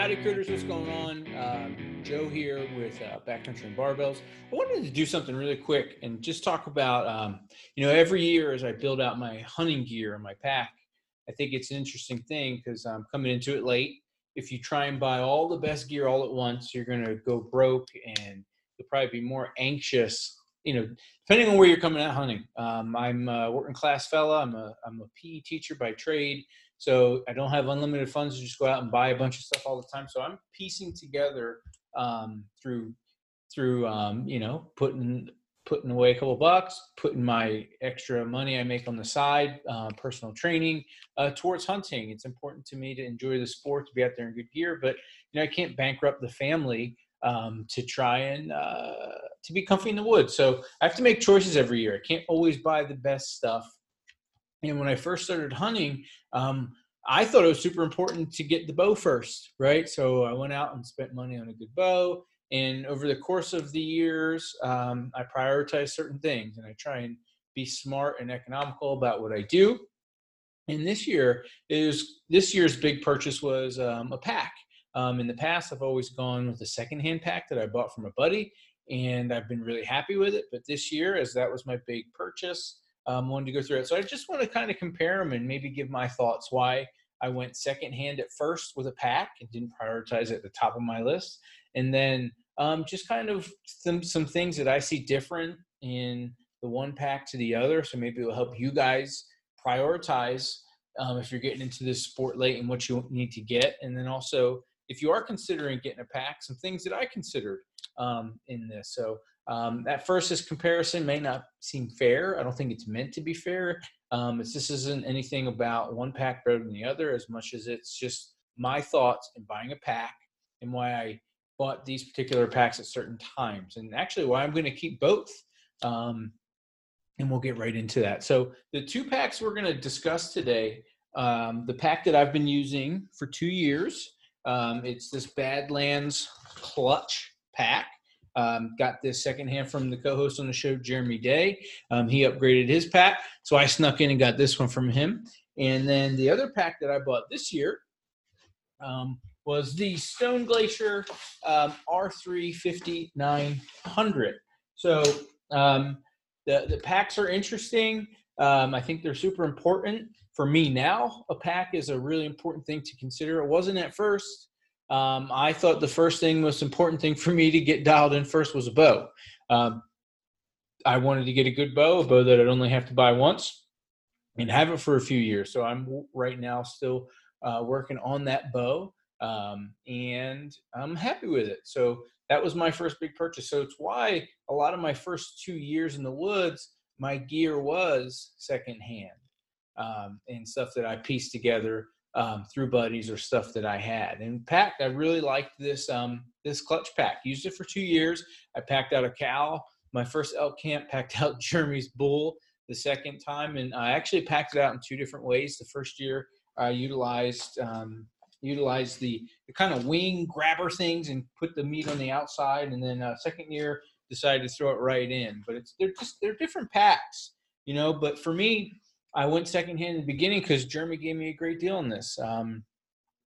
Howdy critters, what's going on? Um, Joe here with uh, Backcountry and Barbells. I wanted to do something really quick and just talk about, um, you know, every year as I build out my hunting gear and my pack, I think it's an interesting thing because I'm coming into it late. If you try and buy all the best gear all at once, you're going to go broke and you'll probably be more anxious, you know, depending on where you're coming out hunting. Um, I'm a working class fella. I'm a, I'm a PE teacher by trade. So I don't have unlimited funds to just go out and buy a bunch of stuff all the time. So I'm piecing together um, through through um, you know putting putting away a couple bucks, putting my extra money I make on the side, uh, personal training uh, towards hunting. It's important to me to enjoy the sport, to be out there in good gear, but you know I can't bankrupt the family um, to try and uh, to be comfy in the woods. So I have to make choices every year. I can't always buy the best stuff and when I first started hunting, um, I thought it was super important to get the bow first, right? So I went out and spent money on a good bow. And over the course of the years, um, I prioritize certain things and I try and be smart and economical about what I do. And this year is this year's big purchase was um, a pack. Um, in the past, I've always gone with a secondhand pack that I bought from a buddy, and I've been really happy with it. But this year, as that was my big purchase, um, wanted to go through it. So I just want to kind of compare them and maybe give my thoughts why I went secondhand at first with a pack and didn't prioritize at the top of my list, and then um, just kind of some some things that I see different in the one pack to the other. So maybe it will help you guys prioritize um, if you're getting into this sport late and what you need to get, and then also if you are considering getting a pack, some things that I considered um, in this. So um, at first, this comparison may not seem fair. I don't think it's meant to be fair. Um, this isn't anything about one pack better than the other as much as it's just my thoughts in buying a pack and why I bought these particular packs at certain times, and actually why I'm going to keep both. Um, and we'll get right into that. So the two packs we're going to discuss today, um, the pack that I've been using for two years, um, it's this Badlands Clutch pack. Um, got this secondhand from the co-host on the show, Jeremy Day. Um, he upgraded his pack, so I snuck in and got this one from him. And then the other pack that I bought this year um, was the Stone Glacier um, R3 5900. So um, the the packs are interesting. Um, I think they're super important for me now. A pack is a really important thing to consider. It wasn't at first. Um, I thought the first thing, most important thing for me to get dialed in first was a bow. Um, I wanted to get a good bow, a bow that I'd only have to buy once and have it for a few years. So I'm right now still uh, working on that bow um, and I'm happy with it. So that was my first big purchase. So it's why a lot of my first two years in the woods, my gear was secondhand um, and stuff that I pieced together um, through buddies or stuff that I had. And pack, I really liked this um, this clutch pack. Used it for two years. I packed out a cow. My first elk camp packed out Jeremy's bull the second time, and I actually packed it out in two different ways. The first year I utilized um, utilized the, the kind of wing grabber things and put the meat on the outside, and then uh, second year decided to throw it right in. But it's they're just they're different packs, you know. But for me, I went secondhand in the beginning because Jeremy gave me a great deal on this. Um,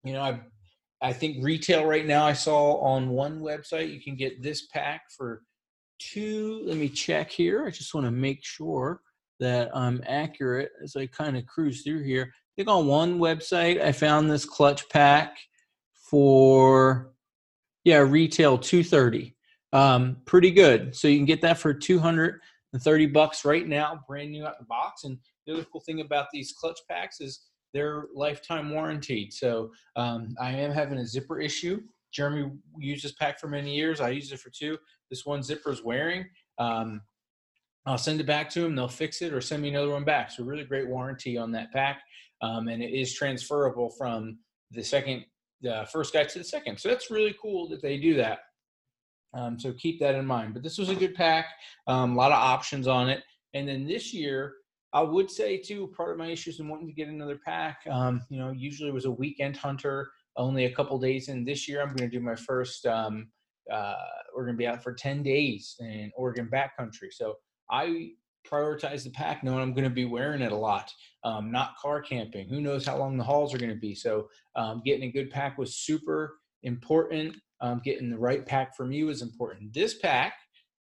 you know, I I think retail right now I saw on one website you can get this pack for two. Let me check here. I just want to make sure that I'm accurate as I kind of cruise through here. I think on one website I found this clutch pack for yeah retail 230 um, pretty good so you can get that for 230 bucks right now brand new out the box and the other cool thing about these clutch packs is they're lifetime warranted. So um, I am having a zipper issue. Jeremy used this pack for many years. I used it for two. This one zipper is wearing. Um, I'll send it back to them. They'll fix it or send me another one back. So really great warranty on that pack, um, and it is transferable from the second, the first guy to the second. So that's really cool that they do that. Um, so keep that in mind. But this was a good pack. Um, a lot of options on it. And then this year, I would say too, part of my issues in wanting to get another pack, um, you know, usually was a weekend hunter, only a couple days in. This year, I'm going to do my first. Um, uh, we're going to be out for 10 days in Oregon backcountry. So I prioritize the pack knowing I'm going to be wearing it a lot, um, not car camping. Who knows how long the hauls are going to be. So um, getting a good pack was super important. Um, getting the right pack from you is important. This pack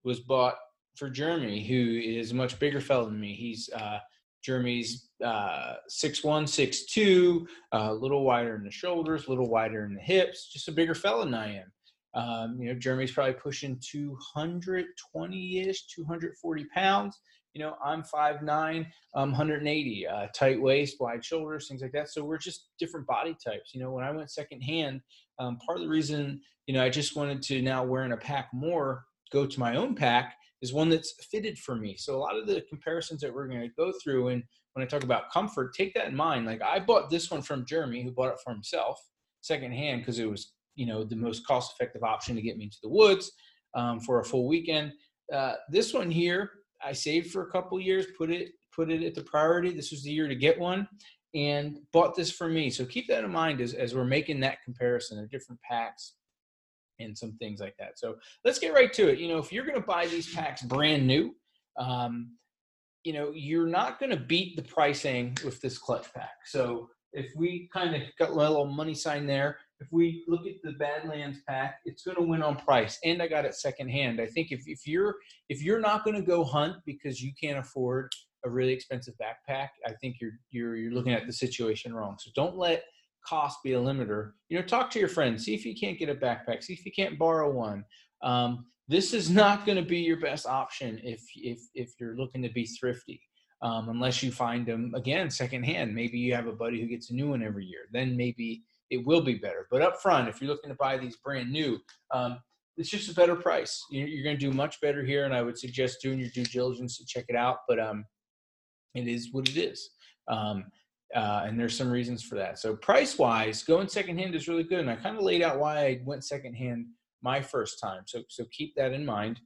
was bought for Jeremy, who is a much bigger fellow than me. He's uh, Jeremy's uh, 6'1", 6'2", uh, a little wider in the shoulders, a little wider in the hips, just a bigger fella than I am. Um, you know, Jeremy's probably pushing 220-ish, 240 pounds. You know, I'm 5'9", um, 180, uh, tight waist, wide shoulders, things like that. So we're just different body types. You know, when I went secondhand, um, part of the reason, you know, I just wanted to now wearing a pack more, go to my own pack is one that's fitted for me. So a lot of the comparisons that we're going to go through and when I talk about comfort, take that in mind. Like I bought this one from Jeremy, who bought it for himself secondhand because it was, you know, the most cost effective option to get me into the woods um, for a full weekend. Uh, this one here, I saved for a couple years, put it put it at the priority. This was the year to get one, and bought this for me. So keep that in mind as as we're making that comparison of different packs and some things like that. So let's get right to it. You know, if you're going to buy these packs brand new, um, you know, you're not going to beat the pricing with this clutch pack. So if we kind of got a little money sign there, if we look at the Badlands pack, it's going to win on price. And I got it secondhand. I think if, if you're if you're not going to go hunt because you can't afford a really expensive backpack, I think you're you're you're looking at the situation wrong. So don't let cost be a limiter. You know, talk to your friends, see if you can't get a backpack, see if you can't borrow one. Um, this is not going to be your best option if if if you're looking to be thrifty. Um, unless you find them again secondhand. Maybe you have a buddy who gets a new one every year. Then maybe it will be better. But up front, if you're looking to buy these brand new, um, it's just a better price. You're, you're going to do much better here, and I would suggest doing your due diligence to check it out. But um, it is what it is. Um, uh, and there's some reasons for that. So price wise, going secondhand is really good. And I kind of laid out why I went secondhand my first time. So so keep that in mind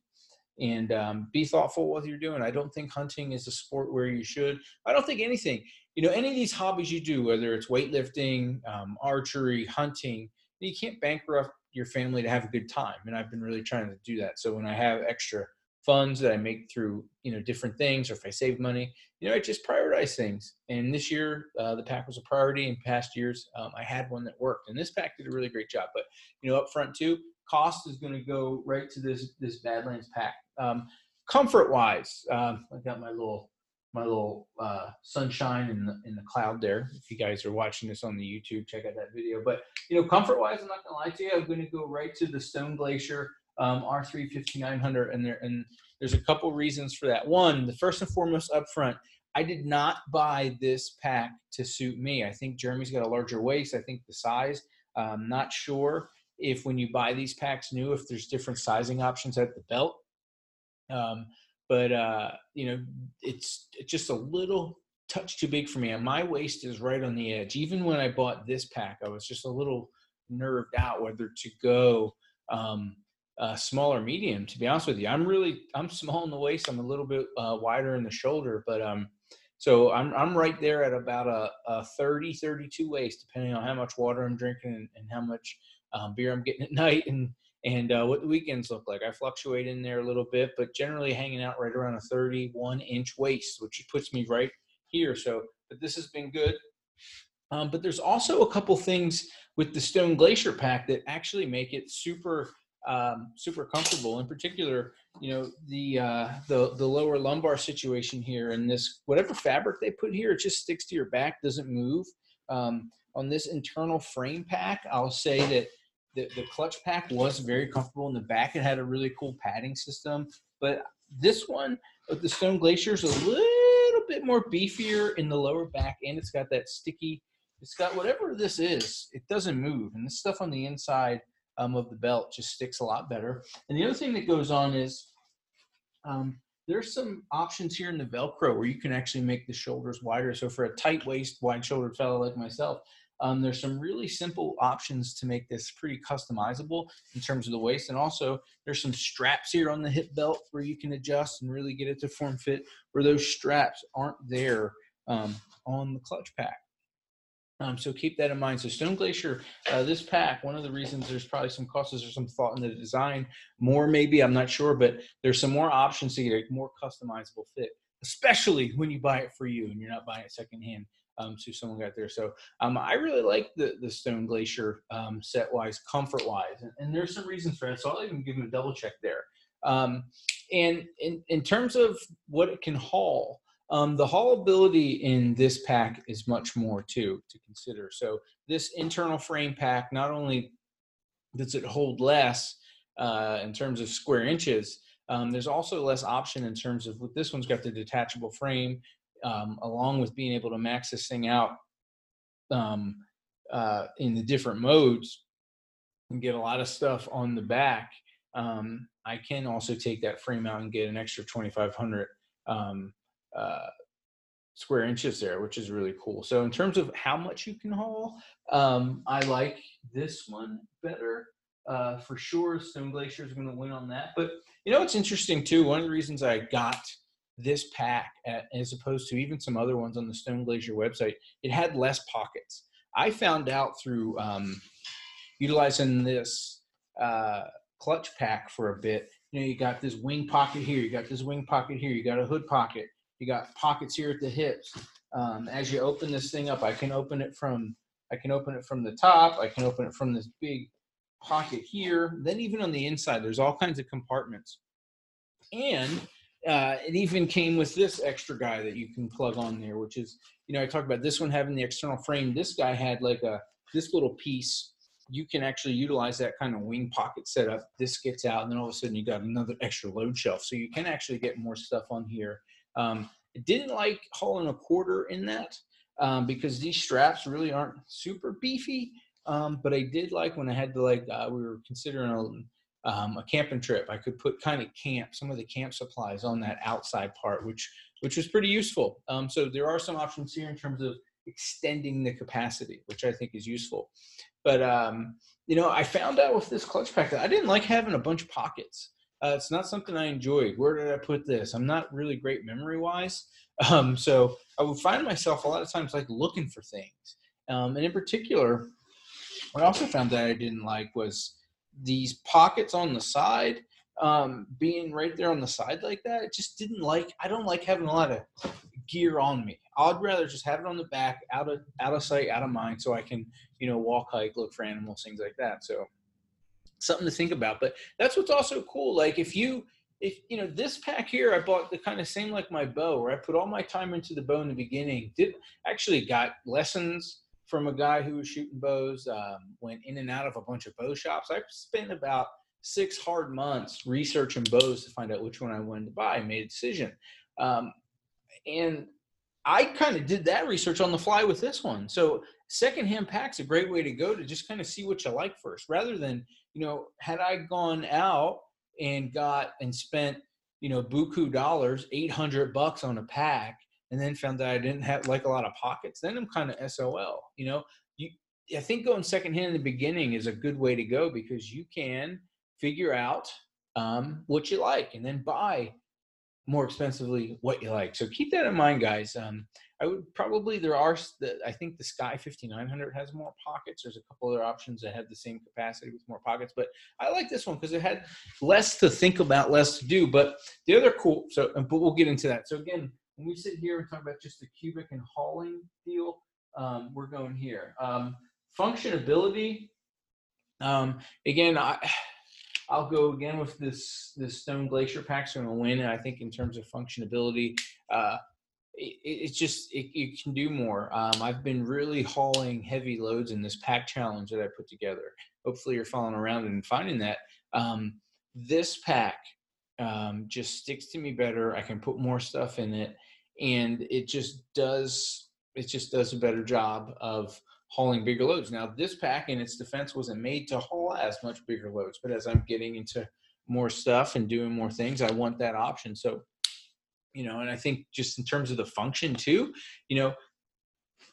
and um, be thoughtful what you're doing. I don't think hunting is a sport where you should. I don't think anything. You know, any of these hobbies you do, whether it's weightlifting, um, archery, hunting, you can't bankrupt your family to have a good time. And I've been really trying to do that. So when I have extra funds that I make through you know different things, or if I save money, you know I just prioritize things. And this year, uh, the pack was a priority. In past years, um, I had one that worked, and this pack did a really great job. But you know, up front too, cost is going to go right to this this Badlands pack. Um, comfort wise, um, I got my little my little uh, sunshine in the in the cloud there. If you guys are watching this on the YouTube, check out that video. But you know, comfort wise, I'm not gonna lie to you. I'm gonna go right to the Stone Glacier um, R3 5900, and there and there's a couple reasons for that. One, the first and foremost up front, I did not buy this pack to suit me. I think Jeremy's got a larger waist. I think the size. I'm not sure if when you buy these packs new, if there's different sizing options at the belt. Um, but uh, you know, it's, it's just a little touch too big for me. And my waist is right on the edge. Even when I bought this pack, I was just a little nerved out whether to go um, uh, small or medium. To be honest with you, I'm really I'm small in the waist. I'm a little bit uh, wider in the shoulder, but um, so I'm I'm right there at about a, a 30, 32 waist, depending on how much water I'm drinking and, and how much um, beer I'm getting at night and and uh, what the weekends look like. I fluctuate in there a little bit, but generally hanging out right around a 31 inch waist, which puts me right here. So, but this has been good. Um, but there's also a couple things with the Stone Glacier pack that actually make it super um, super comfortable. In particular, you know the uh, the the lower lumbar situation here, and this whatever fabric they put here, it just sticks to your back, doesn't move. Um, on this internal frame pack, I'll say that the, the clutch pack was very comfortable in the back. It had a really cool padding system, but this one, with the Stone Glacier, is a little bit more beefier in the lower back, and it's got that sticky. It's got whatever this is. It doesn't move, and this stuff on the inside um, of the belt just sticks a lot better. And the other thing that goes on is um, there's some options here in the Velcro where you can actually make the shoulders wider. So for a tight waist, wide shouldered fellow like myself, um, there's some really simple options to make this pretty customizable in terms of the waist. And also there's some straps here on the hip belt where you can adjust and really get it to form fit where those straps aren't there um, on the clutch pack. Um, so keep that in mind. So Stone Glacier, uh, this pack, one of the reasons there's probably some costs or some thought in the design, more maybe, I'm not sure, but there's some more options to get a more customizable fit. especially when you buy it for you and you're not buying it secondhand. Um, so someone got there. So um, I really like the the Stone Glacier um, set wise, comfort wise, and, and, there's some reasons for that. So I'll even give them a double check there. Um, and in in terms of what it can haul, um, the haulability in this pack is much more too to consider. So this internal frame pack not only does it hold less uh, in terms of square inches, um, there's also less option in terms of this one's got the detachable frame, um, along with being able to max this thing out um, uh, in the different modes and get a lot of stuff on the back. Um, I can also take that frame out and get an extra 2,500 um, uh, square inches there, which is really cool. So in terms of how much you can haul, um, I like this one better. Uh, for sure, Stone Glacier is going to win on that. But you know, it's interesting too. One of the reasons I got this pack at, as opposed to even some other ones on the Stone Glacier website, it had less pockets. I found out through um, utilizing this uh, clutch pack for a bit. You know, you got this wing pocket here, you got this wing pocket here, you got a hood pocket, you got pockets here at the hips. Um, as you open this thing up, I can open it from I can open it from the top. I can open it from this big pocket here. Then even on the inside, there's all kinds of compartments. And uh, it even came with this extra guy that you can plug on there, which is, you know, I talked about this one having the external frame. This guy had like a this little piece. You can actually utilize that kind of wing pocket setup. This gets out, and then all of a sudden you got another extra load shelf. So you can actually get more stuff on here um, didn't like hauling a quarter in that um, because these straps really aren't super beefy. Um, but I did like when I had to like uh, we were considering a, um, a camping trip. I could put kind of camp some of the camp supplies on that outside part, which which was pretty useful. Um, so there are some options here in terms of extending the capacity, which I think is useful. But um, you know, I found out with this clutch pack that I didn't like having a bunch of pockets. Uh, it's not something I enjoyed. Where did I put this? I'm not really great memory wise. Um, so I would find myself a lot of times like looking for things. Um, and in particular, what I also found that I didn't like was these pockets on the side um, being right there on the side like that. It just didn't like, I don't like having a lot of gear on me. I'd rather just have it on the back, out of out of sight, out of mind, so I can, you know, walk, hike, look for animals, things like that. So something to think about. But that's what's also cool. Like if you if you know this pack here, I bought the kind of same like my bow, where I put all my time into the bow in the beginning. Did actually got lessons from a guy who was shooting bows. Um, went in and out of a bunch of bow shops. I spent about six hard months researching bows to find out which one I wanted to buy. I made a decision, um, and I kind of did that research on the fly with this one. So secondhand packs a great way to go to just kind of see what you like first, rather than you know, had I gone out and got and spent, you know, buku dollars, 800 bucks on a pack, and then found that I didn't have like a lot of pockets, then I'm kind of SOL, you know, you, I think going secondhand in the beginning is a good way to go because you can figure out um, what you like and then buy more expensively what you like. So keep that in mind, guys. Um, I would probably there are I think the Sky 5900 has more pockets. There's a couple other options that have the same capacity with more pockets, but I like this one because it had less to think about, less to do. But the other cool so but we'll get into that. So again, when we sit here and talk about just the cubic and hauling deal, um, we're going here. Um, functionability. Um, again, I I'll go again with this this Stone Glacier pack. So I'm gonna win. And I think in terms of functionability, uh, it, it's just it, you can do more. Um, I've been really hauling heavy loads in this pack challenge that I put together. Hopefully, you're following around and finding that. Um, this pack um, just sticks to me better. I can put more stuff in it, and it just does it just does a better job of hauling bigger loads. Now, this pack, in its defense, wasn't made to haul as much bigger loads, but as I'm getting into more stuff and doing more things, I want that option. So you know, and I think just in terms of the function too, you know,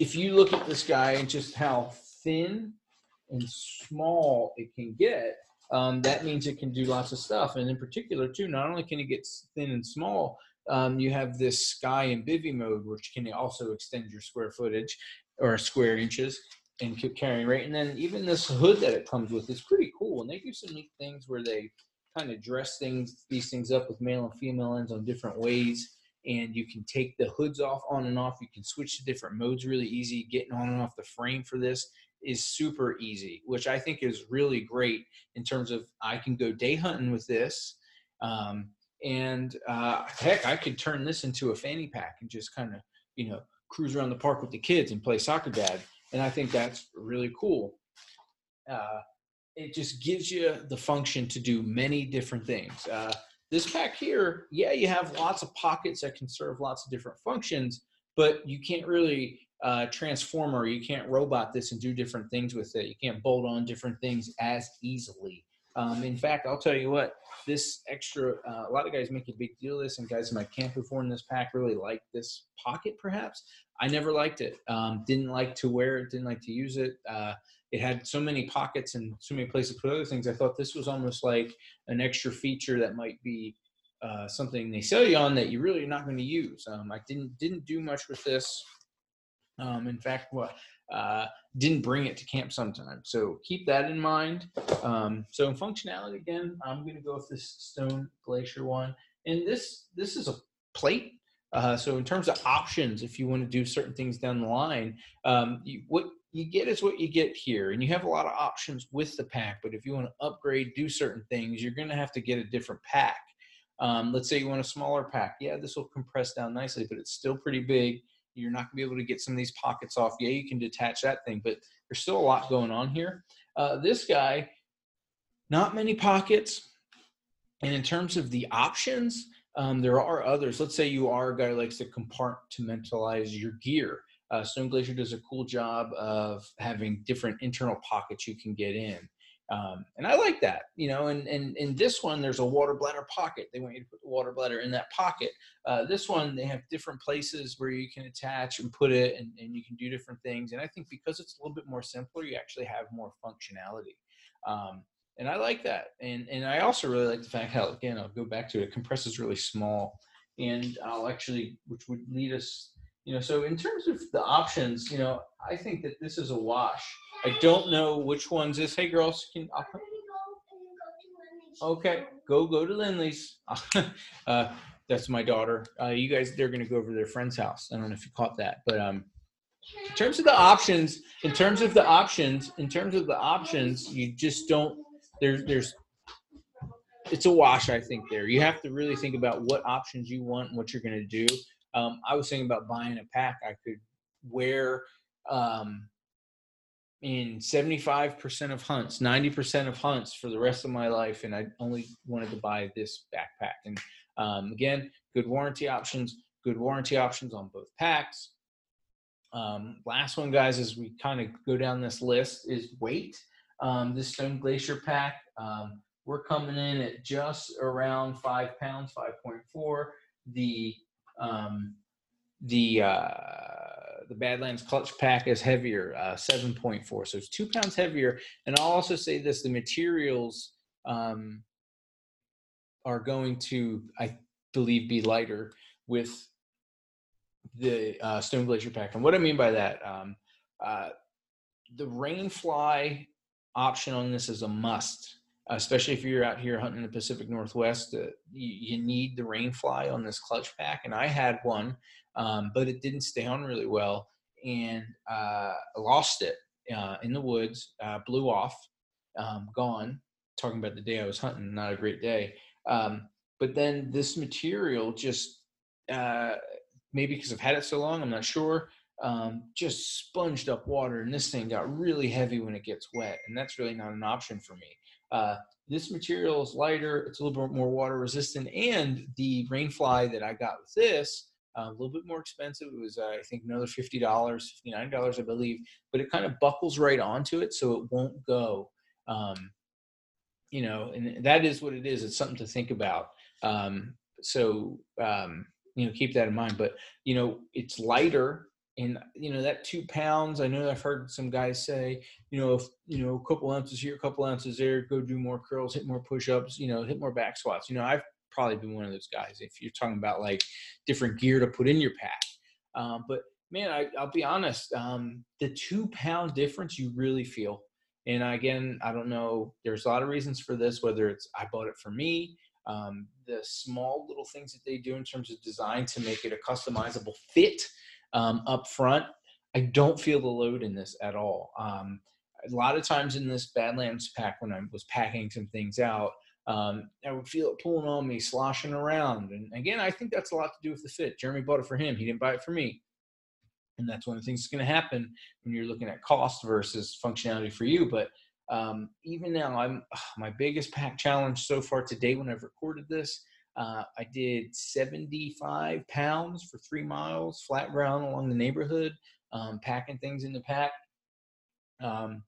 if you look at this guy and just how thin and small it can get, um, that means it can do lots of stuff. And in particular, too, not only can it get thin and small, um, you have this sky and bivy mode, which can also extend your square footage or square inches and keep carrying rate. And then even this hood that it comes with is pretty cool. And they do some neat things where they kind of dress things these things up with male and female ends on different ways and you can take the hoods off on and off. You can switch to different modes really easy. Getting on and off the frame for this is super easy, which I think is really great in terms of I can go day hunting with this. Um, and uh, heck, I could turn this into a fanny pack and just kind of, you know, cruise around the park with the kids and play soccer dad. And I think that's really cool. Uh, it just gives you the function to do many different things. Uh, this pack here, yeah, you have lots of pockets that can serve lots of different functions, but you can't really uh, transform or you can't robot this and do different things with it. You can't bolt on different things as easily. Um, in fact, I'll tell you what, this extra, uh, a lot of guys make a big deal of this, and guys in my camp before in this pack really like this pocket, perhaps. I never liked it. Um, didn't like to wear it, didn't like to use it. Uh, it had so many pockets and so many places to put other things. I thought this was almost like an extra feature that might be uh, something they sell you on that you really are not going to use. Um, I didn't didn't do much with this. Um, in fact, what uh, didn't bring it to camp sometimes. So keep that in mind. Um, so in functionality, again, I'm going to go with this Stone Glacier one. And this this is a plate. Uh, so in terms of options, if you want to do certain things down the line, um, you, what you get is what you get here and you have a lot of options with the pack but if you want to upgrade do certain things you're going to have to get a different pack. Um, let's say you want a smaller pack. Yeah this will compress down nicely but it's still pretty big. You're not going to be able to get some of these pockets off. Yeah you can detach that thing but there's still a lot going on here. Uh, this guy not many pockets. And in terms of the options um, there are others. Let's say you are a guy who likes to compartmentalize your gear uh, Stone Glacier does a cool job of having different internal pockets you can get in. Um, and I like that, you know, and, and in this one, there's a water bladder pocket. They want you to put the water bladder in that pocket. Uh, this one, they have different places where you can attach and put it and, and you can do different things. And I think because it's a little bit more simpler, you actually have more functionality. Um, and I like that. And, and I also really like the fact how, again, I'll go back to it, it compresses really small. And I'll actually, which would lead us you know, so in terms of the options, you know, I think that this is a wash. I don't know which ones is. Hey, girls, can I'll, okay, go go to Lindley's. uh, that's my daughter. Uh, you guys, they're gonna go over to their friend's house. I don't know if you caught that, but um, in terms of the options, in terms of the options, in terms of the options, you just don't. There's there's it's a wash. I think there. You have to really think about what options you want and what you're gonna do um, I was thinking about buying a pack I could wear um, in 75% of hunts, 90% of hunts for the rest of my life, and I only wanted to buy this backpack. And um, again, good warranty options, good warranty options on both packs. Um, last one, guys, as we kind of go down this list, is weight. Um, this Stone Glacier pack, um, we're coming in at just around five pounds, 5.4. The um, the uh, the Badlands clutch pack is heavier, uh, 7.4, so it's two pounds heavier. And I'll also say this: the materials um, are going to, I believe, be lighter with the uh, Stone Glacier pack. And what I mean by that, um, uh, the Rainfly option on this is a must especially if you're out here hunting in the Pacific Northwest, uh, you, you, need the rain fly on this clutch pack. And I had one, um, but it didn't stay on really well, and uh, lost it uh, in the woods, uh, blew off, um, gone. Talking about the day I was hunting, not a great day. Um, but then this material just uh, maybe because I've had it so long, I'm not sure. Um, just sponged up water, and this thing got really heavy when it gets wet, and that's really not an option for me. Uh, this material is lighter, it's a little bit more water resistant, and the Rainfly that I got with this, uh, a little bit more expensive. It was, uh, I think, another $50, $59, I believe, but it kind of buckles right onto it so it won't go. Um, you know, and that is what it is. It's something to think about. Um, so, um, you know, keep that in mind. But, you know, it's lighter and you know that two pounds i know i've heard some guys say you know if you know a couple ounces here a couple ounces there go do more curls hit more push-ups you know hit more back squats. You know i've probably been one of those guys if you're talking about like different gear to put in your pack. Um, but man I, will be honest um, the two pound difference you really feel. And again i don't know there's a lot of reasons for this whether it's i bought it for me um, the small little things that they do in terms of design to make it a customizable fit um, up front. I don't feel the load in this at all. Um, a lot of times in this Badlands pack, when I was packing some things out, um, I would feel it pulling on me, sloshing around. And again, I think that's a lot to do with the fit. Jeremy bought it for him. He didn't buy it for me. And that's one of the things that's going to happen when you're looking at cost versus functionality for you. But um, even now, I'm my biggest pack challenge so far today when I've recorded this. Uh, I did 75 pounds for three miles, flat ground along the neighborhood, um, packing things in the pack. Um,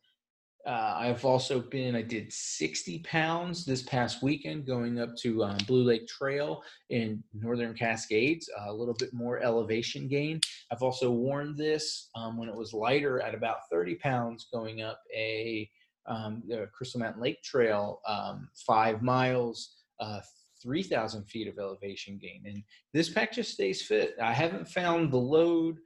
uh, I've also been, I did 60 pounds this past weekend going up to um, Blue Lake Trail in Northern Cascades, uh, a little bit more elevation gain. I've also worn this um, when it was lighter at about 30 pounds going up a um, the Crystal Mountain Lake Trail, um, five miles, uh, 3,000 feet of elevation gain. And this pack just stays fit. I haven't found the load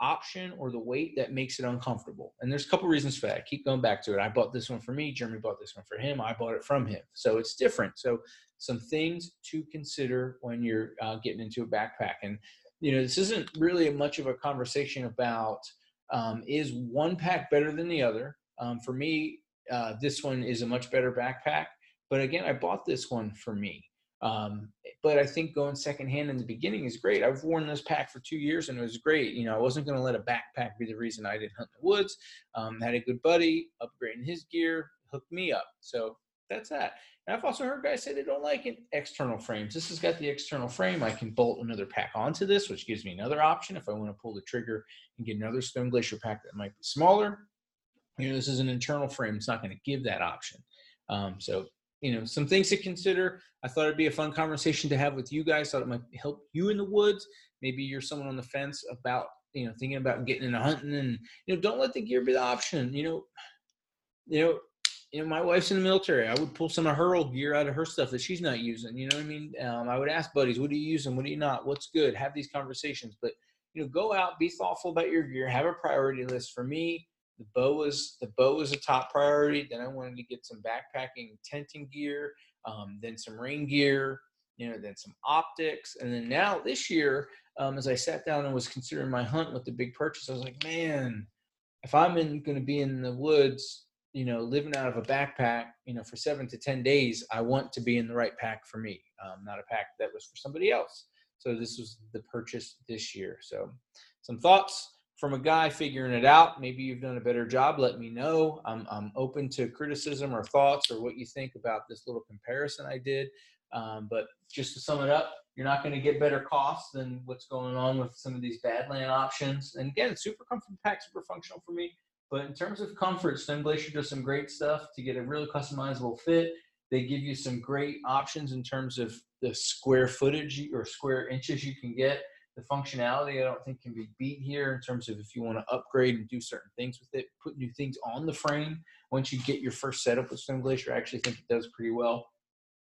option or the weight that makes it uncomfortable. And there's a couple reasons for that. I keep going back to it. I bought this one for me. Jeremy bought this one for him. I bought it from him. So it's different. So some things to consider when you're uh, getting into a backpack. And, you know, this isn't really much of a conversation about um, is one pack better than the other. Um, for me, uh, this one is a much better backpack. But again, I bought this one for me. Um, but I think going secondhand in the beginning is great. I've worn this pack for two years and it was great. You know, I wasn't going to let a backpack be the reason I didn't hunt in the woods. Um, had a good buddy upgrading his gear, hooked me up. So that's that. And I've also heard guys say they don't like it, external frames. This has got the external frame. I can bolt another pack onto this, which gives me another option if I want to pull the trigger and get another Stone Glacier pack that might be smaller. You know, this is an internal frame. It's not going to give that option. Um, so you know some things to consider. I thought it'd be a fun conversation to have with you guys. Thought it might help you in the woods. Maybe you're someone on the fence about you know thinking about getting into hunting and you know don't let the gear be the option. You know you know you know my wife's in the military. I would pull some of her old gear out of her stuff that she's not using. You know what i mean? Um, i would ask buddies what are you using? What are you not? What's good? Have these conversations. But you know go out be thoughtful about your gear have a priority list. For me the bow was the bow was a top priority. Then I wanted to get some backpacking tenting gear, um, then some rain gear, you know, then some optics, and then now this year, um, as I sat down and was considering my hunt with the big purchase, I was like, man, if I'm going to be in the woods, you know, living out of a backpack, you know, for seven to ten days, I want to be in the right pack for me, um, not a pack that was for somebody else. So this was the purchase this year. So some thoughts from a guy figuring it out. Maybe you've done a better job. Let me know. I'm, I'm open to criticism or thoughts or what you think about this little comparison I did. Um, but just to sum it up, you're not going to get better costs than what's going on with some of these Badland options. And again, super comfortable pack, super functional for me. But in terms of comfort, Stone Glacier does some great stuff to get a really customizable fit. They give you some great options in terms of the square footage or square inches you can get the functionality I don't think can be beat here in terms of if you want to upgrade and do certain things with it, put new things on the frame. Once you get your first setup with Stone Glacier, I actually think it does pretty well.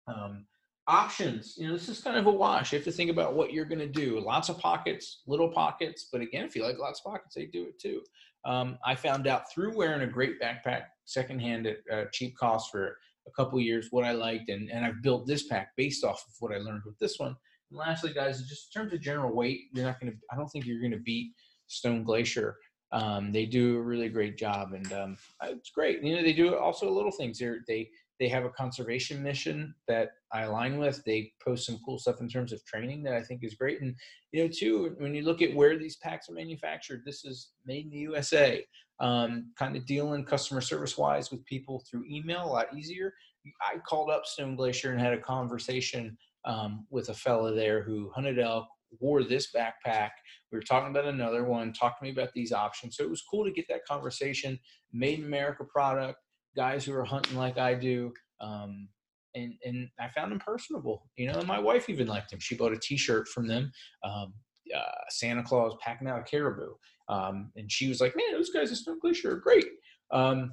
Um, options, you know, this is kind of a wash. You have to think about what you're going to do. Lots of pockets, little pockets, but again, if you like lots of pockets, they do it too. Um, I found out through wearing a great backpack secondhand at uh, cheap cost for a couple years what I liked, and, and I've built this pack based off of what I learned with this one. And lastly, guys, just in terms of general weight, you're not going to. I don't think you're going to beat Stone Glacier. Um, they do a really great job, and um, it's great. You know, they do also little things. They they they have a conservation mission that I align with. They post some cool stuff in terms of training that I think is great. And you know, too, when you look at where these packs are manufactured, this is made in the USA. Um, kind of dealing customer service wise with people through email a lot easier. I called up Stone Glacier and had a conversation um, with a fella there who hunted elk, wore this backpack. We were talking about another one, talked to me about these options. So it was cool to get that conversation. Made in America product, guys who are hunting like I do. Um, and, and I found them personable, you know, and my wife even liked him. She bought a t-shirt from them. Um, uh, Santa Claus packing out a caribou. Um, and she was like, man, those guys at Stone Glacier are great. Um,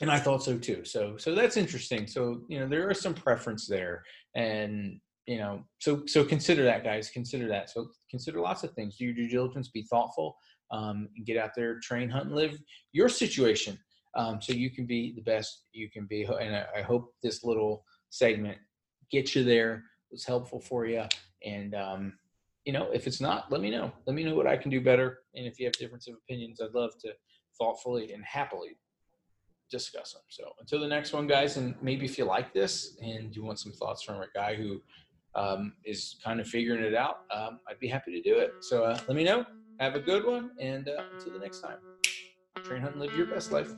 and I thought so too. So so that's interesting. So you know there are some preference there, and you know so so consider that, guys. Consider that. So consider lots of things. Do your due diligence. Be thoughtful. Um, get out there, train, hunt, and live your situation, um, so you can be the best you can be. And I, I hope this little segment get you there, was helpful for you. And, um, you know, if it's not, let me know. Let me know what I can do better. And if you have difference of opinions, I'd love to thoughtfully and happily discuss them. So until the next one, guys, and maybe if you like this and you want some thoughts from a guy who um, is kind of figuring it out, um, I'd be happy to do it. So uh, let me know. Have a good one. And uh, until the next time, train hunt and live your best life.